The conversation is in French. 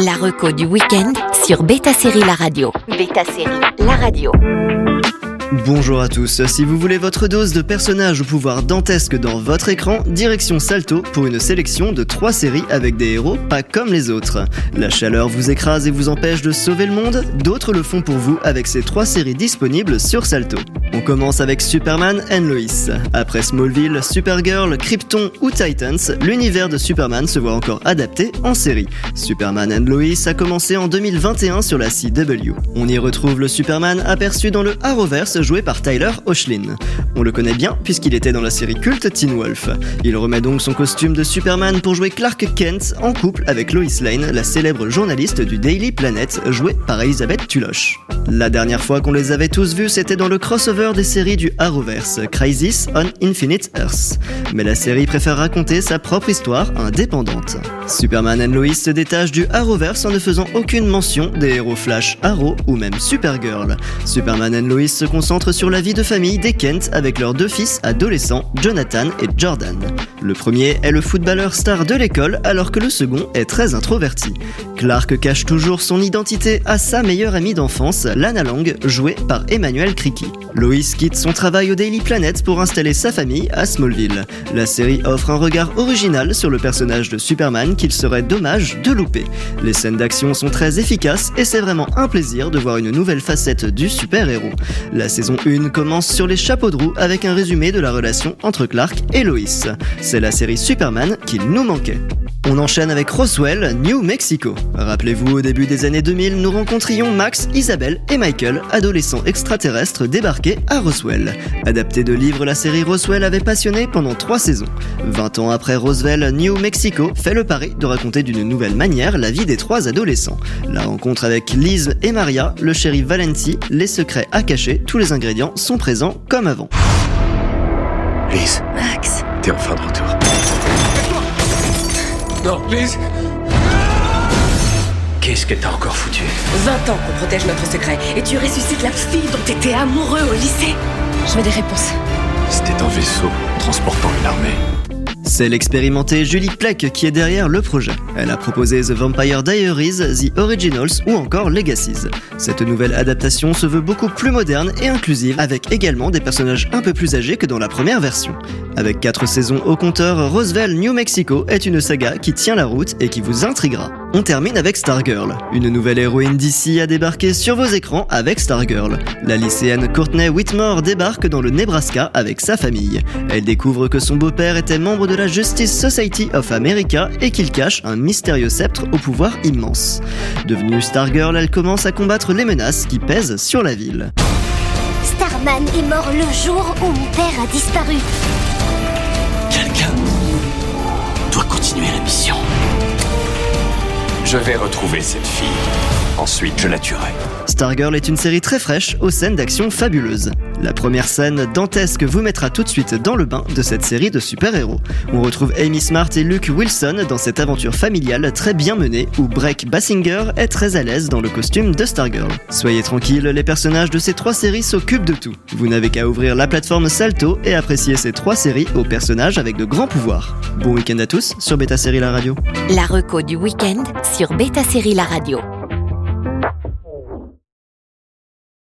La reco du week-end sur Beta Série La Radio. Beta Série La Radio. Bonjour à tous, si vous voulez votre dose de personnages au pouvoir dantesque dans votre écran, direction Salto pour une sélection de 3 séries avec des héros pas comme les autres. La chaleur vous écrase et vous empêche de sauver le monde, d'autres le font pour vous avec ces 3 séries disponibles sur Salto. On commence avec Superman and Lois. Après Smallville, Supergirl, Krypton ou Titans, l'univers de Superman se voit encore adapté en série. Superman and Lois a commencé en 2021 sur la CW. On y retrouve le Superman aperçu dans le Arrowverse joué par Tyler Hoechlin. On le connaît bien puisqu'il était dans la série culte Teen Wolf. Il remet donc son costume de Superman pour jouer Clark Kent en couple avec Lois Lane, la célèbre journaliste du Daily Planet, jouée par Elizabeth Tulosh. La dernière fois qu'on les avait tous vus, c'était dans le crossover des séries du Arrowverse, Crisis on Infinite Earth. Mais la série préfère raconter sa propre histoire indépendante. Superman and Lois se détache du Arrowverse en ne faisant aucune mention des héros Flash, Arrow ou même Supergirl. Superman and Lois se concentre sur la vie de famille des Kent avec leurs deux fils adolescents, Jonathan et Jordan. Le premier est le footballeur star de l'école alors que le second est très introverti. Clark cache toujours son identité à sa meilleure amie d'enfance, Lana Lang, jouée par Emmanuel Criqui. Lois quitte son travail au Daily Planet pour installer sa famille à Smallville. La série offre un regard original sur le personnage de Superman qu'il serait dommage de louper. Les scènes d'action sont très efficaces et c'est vraiment un plaisir de voir une nouvelle facette du super-héros. Saison 1 commence sur les chapeaux de roue avec un résumé de la relation entre Clark et Lois. C'est la série Superman qu'il nous manquait. On enchaîne avec Roswell, New Mexico. Rappelez-vous, au début des années 2000, nous rencontrions Max, Isabelle et Michael, adolescents extraterrestres débarqués à Roswell. Adapté de livres, la série Roswell avait passionné pendant trois saisons. 20 ans après Roswell, New Mexico fait le pari de raconter d'une nouvelle manière la vie des trois adolescents. La rencontre avec Liz et Maria, le shérif Valenti, les secrets à cacher, tous les ingrédients sont présents comme avant. Liz, Max, t'es enfin de retour. Non, Liz Qu'est-ce que t'as encore foutu 20 ans qu'on protège notre secret et tu ressuscites la fille dont t'étais amoureux au lycée. Je veux des réponses. C'était un vaisseau transportant une armée. C'est l'expérimentée Julie Plec qui est derrière le projet. Elle a proposé The Vampire Diaries, The Originals ou encore Legacies. Cette nouvelle adaptation se veut beaucoup plus moderne et inclusive, avec également des personnages un peu plus âgés que dans la première version. Avec 4 saisons au compteur, Roswell, New Mexico est une saga qui tient la route et qui vous intriguera. On termine avec Stargirl. Une nouvelle héroïne d'ici a débarqué sur vos écrans avec Stargirl. La lycéenne Courtney Whitmore débarque dans le Nebraska avec sa famille. Elle découvre que son beau-père était membre de la Justice Society of America et qu'il cache un mystérieux sceptre au pouvoir immense. Devenue Stargirl, elle commence à combattre les menaces qui pèsent sur la ville. Starman est mort le jour où mon père a disparu. Quelqu'un doit continuer la mission. Je vais retrouver cette fille. Ensuite, je la tuerai. Stargirl est une série très fraîche aux scènes d'action fabuleuses. La première scène dantesque vous mettra tout de suite dans le bain de cette série de super-héros. On retrouve Amy Smart et Luke Wilson dans cette aventure familiale très bien menée où Breck Bassinger est très à l'aise dans le costume de Stargirl. Soyez tranquille, les personnages de ces trois séries s'occupent de tout. Vous n'avez qu'à ouvrir la plateforme Salto et apprécier ces trois séries aux personnages avec de grands pouvoirs. Bon week-end à tous sur Beta Série La Radio. la reco du week-end sur Beta Série La Radio.